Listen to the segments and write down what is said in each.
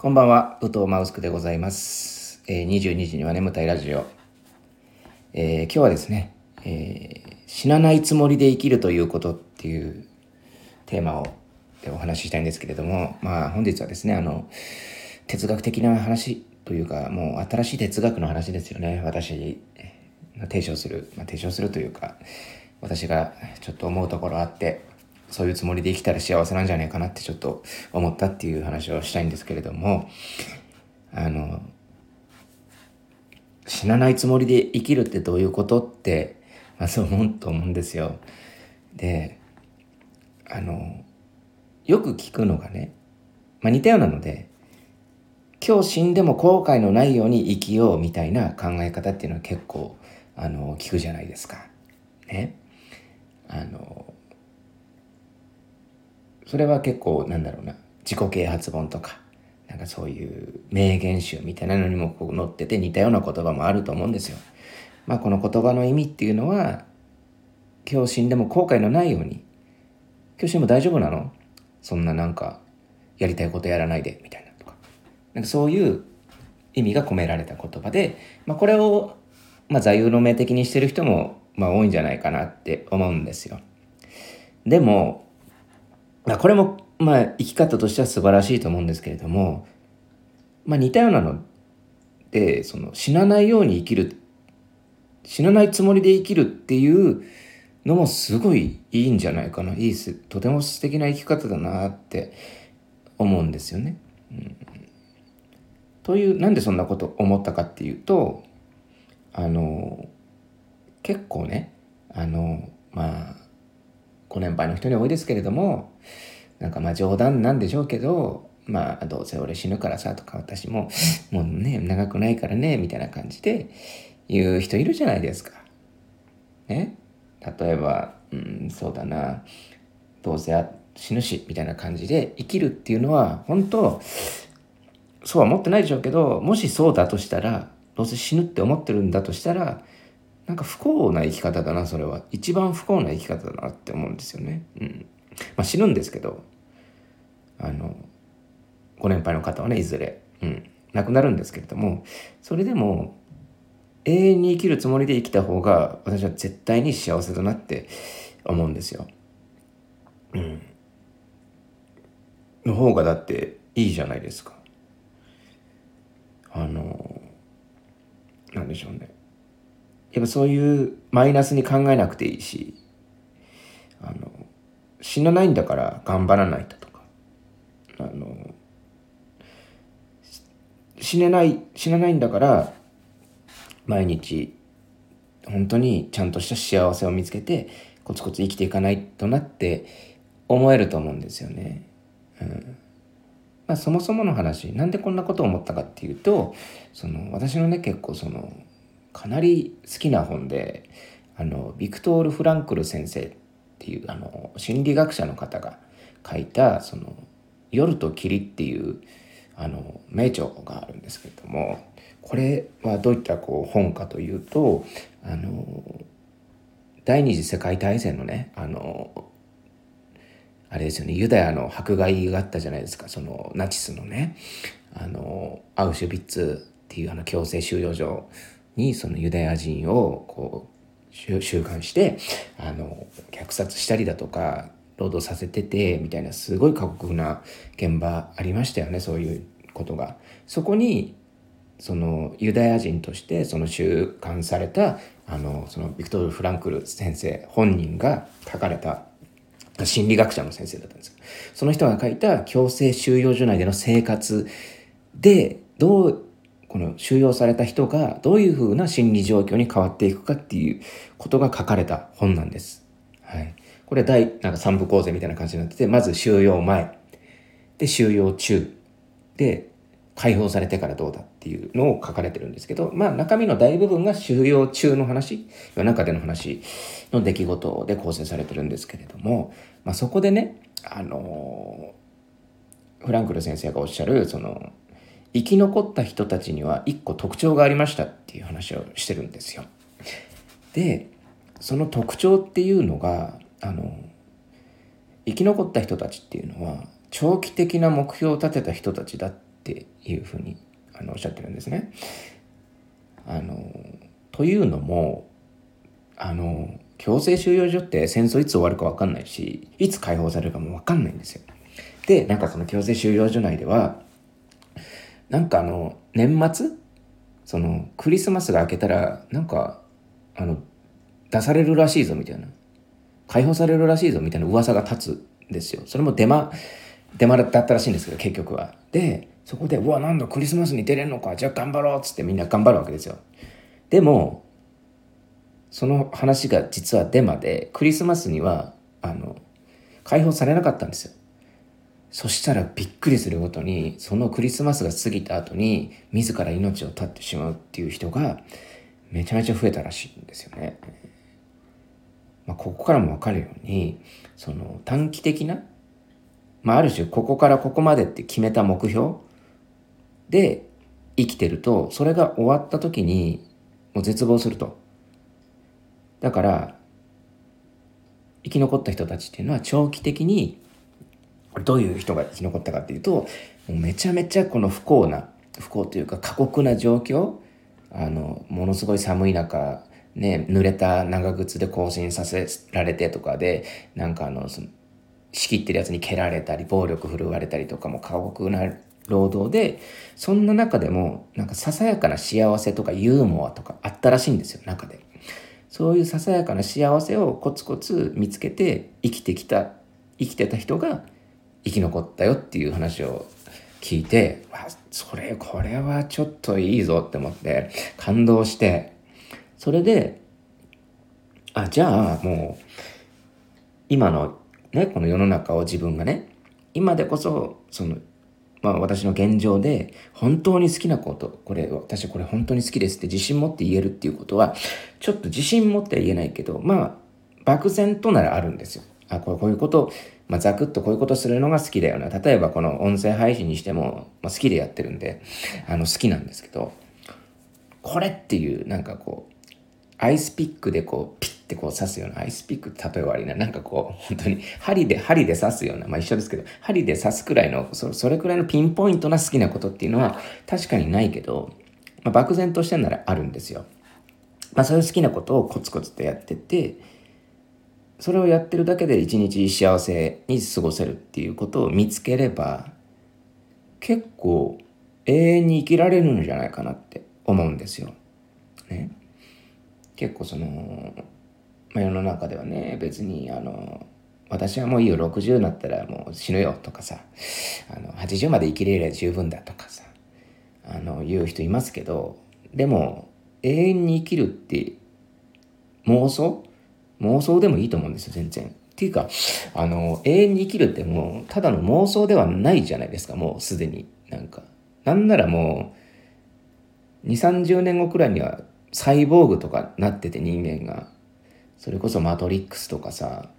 こんばんは、宇藤マウスクでございます。えー、22時には眠たいラジオ。えー今日はですね、えー死なないつもりで生きるということっていうテーマをお話ししたいんですけれども、まあ本日はですね、あの、哲学的な話というか、もう新しい哲学の話ですよね。私が提唱する、まあ、提唱するというか、私がちょっと思うところあって、そういうつもりで生きたら幸せなんじゃないかなってちょっと思ったっていう話をしたいんですけれども、あの、死なないつもりで生きるってどういうことって、まあそう思うと思うんですよ。で、あの、よく聞くのがね、まあ似たようなので、今日死んでも後悔のないように生きようみたいな考え方っていうのは結構、あの、聞くじゃないですか。ね。あの、それは結構なんだろうな自己啓発本とかなんかそういう名言集みたいなのにもこう載ってて似たような言葉もあると思うんですよ。まあこの言葉の意味っていうのは今日死んでも後悔のないように今日死んでも大丈夫なの？そんななんかやりたいことやらないでみたいなとかなんかそういう意味が込められた言葉で、まあ、これを、まあ、座右の銘的にしてる人も、まあ、多いんじゃないかなって思うんですよ。でも、これも、まあ、生き方としては素晴らしいと思うんですけれども、まあ、似たようなので、その、死なないように生きる、死なないつもりで生きるっていうのもすごいいいんじゃないかな。いいす、とても素敵な生き方だなって思うんですよね。うん、という、なんでそんなこと思ったかっていうと、あの、結構ね、あの、まあ、ご年配の人に多いですけれどもなんかまあ冗談なんでしょうけどまあどうせ俺死ぬからさとか私ももうね長くないからねみたいな感じで言う人いるじゃないですか。ね？例えば、うん、そうだなどうせ死ぬしみたいな感じで生きるっていうのは本当そうは思ってないでしょうけどもしそうだとしたらどうせ死ぬって思ってるんだとしたらなんか不幸な生き方だな、それは。一番不幸な生き方だなって思うんですよね。うん。まあ死ぬんですけど、あの、ご年配の方はね、いずれ、うん、亡くなるんですけれども、それでも、永遠に生きるつもりで生きた方が、私は絶対に幸せだなって思うんですよ。うん。の方がだっていいじゃないですか。あの、なんでしょうね。やっぱそういうマイナスに考えなくていいしあの死なないんだから頑張らないととかあの死ねない死なないんだから毎日本当にちゃんとした幸せを見つけてコツコツ生きていかないとなって思えると思うんですよね。うんまあ、そもそもの話なんでこんなことを思ったかっていうとその私のね結構そのかなり好きな本であのビクトール・フランクル先生っていうあの心理学者の方が書いた「その夜と霧」っていうあの名著があるんですけれどもこれはどういったこう本かというとあの第二次世界大戦のねあのあれですよねユダヤの迫害があったじゃないですかそのナチスのねあのアウシュビッツっていうあの強制収容所にそのユダヤ人をこう収監してあの虐殺したりだとか労働させててみたいなすごい過酷な現場ありましたよねそういうことが。そこにそのユダヤ人としてその収監されたあのそのビクトル・フランクル先生本人が書かれた心理学者の先生だったんですその人が書いた強制収容所内での生活でどうこの収容された人がどういうふうな心理状況に変わっていくかっていうことが書かれた本なんです。はい。これ第、なんか三部構成みたいな感じになってて、まず収容前、で、収容中、で、解放されてからどうだっていうのを書かれてるんですけど、まあ中身の大部分が収容中の話、夜中での話の出来事で構成されてるんですけれども、まあそこでね、あのー、フランクル先生がおっしゃる、その、生き残った人たちには一個特徴がありましたっていう話をしてるんですよ。でその特徴っていうのがあの生き残った人たちっていうのは長期的な目標を立てた人たちだっていうふうにあのおっしゃってるんですね。あのというのもあの強制収容所って戦争いつ終わるか分かんないしいつ解放されるかも分かんないんですよ。でなんかその強制収容所内ではなんかあの年末？そのクリスマスが明けたらなんかあの出されるらしいぞみたいな解放されるらしいぞみたいな噂が立つんですよ。それもデマデマだったらしいんですけど結局は。でそこで「うわなんだクリスマスに出れんのかじゃあ頑張ろう」っつってみんな頑張るわけですよ。でもその話が実はデマでクリスマスにはあの解放されなかったんですよ。そしたらびっくりするごとにそのクリスマスが過ぎた後に自ら命を絶ってしまうっていう人がめちゃめちゃ増えたらしいんですよね。まあ、ここからも分かるようにその短期的な、まあ、ある種ここからここまでって決めた目標で生きてるとそれが終わった時にもう絶望すると。だから生き残った人たちっていうのは長期的にどういう人が生き残ったかっていうとめちゃめちゃこの不幸な不幸というか過酷な状況あのものすごい寒い中ね濡れた長靴で行進させられてとかでなんかあのその仕切ってるやつに蹴られたり暴力振るわれたりとかも過酷な労働でそんな中でもなんかささやかな幸せとかユーモアとかあったらしいんですよ中で。そういうささやかな幸せをコツコツ見つけて生きてきた生きてた人が生き残ったよっていう話を聞いて、わ、それ、これはちょっといいぞって思って感動して、それで、あ、じゃあもう、今のね、この世の中を自分がね、今でこそ、その、まあ私の現状で本当に好きなこと、これ、私これ本当に好きですって自信持って言えるっていうことは、ちょっと自信持っては言えないけど、まあ、漠然とならあるんですよ。あ、こうこういうこと、まあ、ざくっとこういうことするのが好きだよな。例えばこの音声配信にしても、まあ、好きでやってるんで、あの、好きなんですけど、これっていう、なんかこう、アイスピックでこう、ピッてこう刺すような、アイスピックって例えば悪いな、なんかこう、本当に針で、針で刺すような、まあ一緒ですけど、針で刺すくらいの、そそれくらいのピンポイントな好きなことっていうのは確かにないけど、まあ、漠然としてならあるんですよ。まあそういう好きなことをコツコツとやってて、それをやってるだけで一日幸せに過ごせるっていうことを見つければ結構永遠に生きられるんじゃないかなって思うんですよ。ね、結構その、まあ、世の中ではね別にあの私はもういいよ60になったらもう死ぬよとかさあの80まで生きれれば十分だとかさあの言う人いますけどでも永遠に生きるって妄想妄想でもいいと思うんですよ、全然。っていうか、あの、永遠に生きるってもう、ただの妄想ではないじゃないですか、もうすでに。なんか。なんならもう、2、30年後くらいにはサイボーグとかなってて人間が。それこそマトリックスとかさ、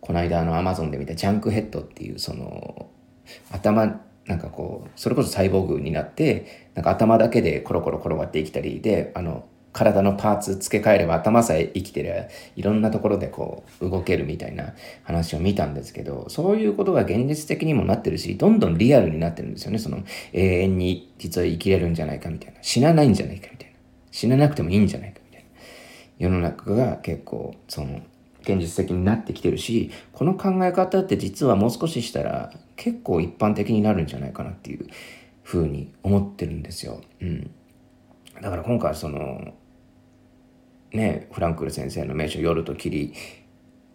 この間あのアマゾンで見たジャンクヘッドっていうその、頭、なんかこう、それこそサイボーグになって、なんか頭だけでコロコロ転がって生きたりで、あの、体のパーツ付け替えれば頭さえ生きてりゃいろんなところでこう動けるみたいな話を見たんですけどそういうことが現実的にもなってるしどんどんリアルになってるんですよね。その永遠に実は生きれるんじゃないかみたいな。死なないんじゃないかみたいな。死ななくてもいいんじゃないかみたいな。世の中が結構その現実的になってきてるしこの考え方って実はもう少ししたら結構一般的になるんじゃないかなっていうふうに思ってるんですよ。うん、だから今回そのね、フランクル先生の名所「夜と霧」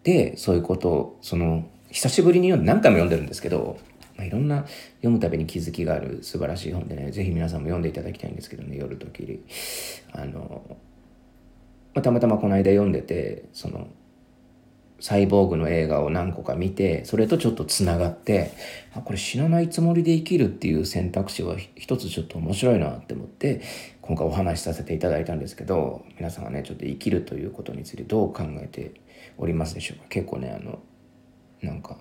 でそういうことをその久しぶりに読んで何回も読んでるんですけど、まあ、いろんな読むたびに気づきがある素晴らしい本でね是非皆さんも読んでいただきたいんですけどね「夜と霧」あの、まあ、たまたまこの間読んでてそのサイボーグの映画を何個か見てそれとちょっとつながってあこれ死なないつもりで生きるっていう選択肢は一つちょっと面白いなって思って今回お話しさせていただいたんですけど皆さんがねちょっと生きるということについてどう考えておりますでしょうか？結構ねあのなんか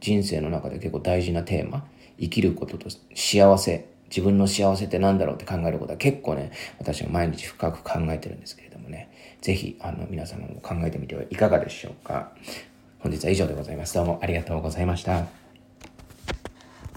人生の中で結構大事なテーマ生きることと幸せ自分の幸せって何だろうって考えることは結構ね私は毎日深く考えてるんですけれどもね。是非あの皆様も考えてみてはいかがでしょうか。本日は以上でございます。どうもありがとうございました。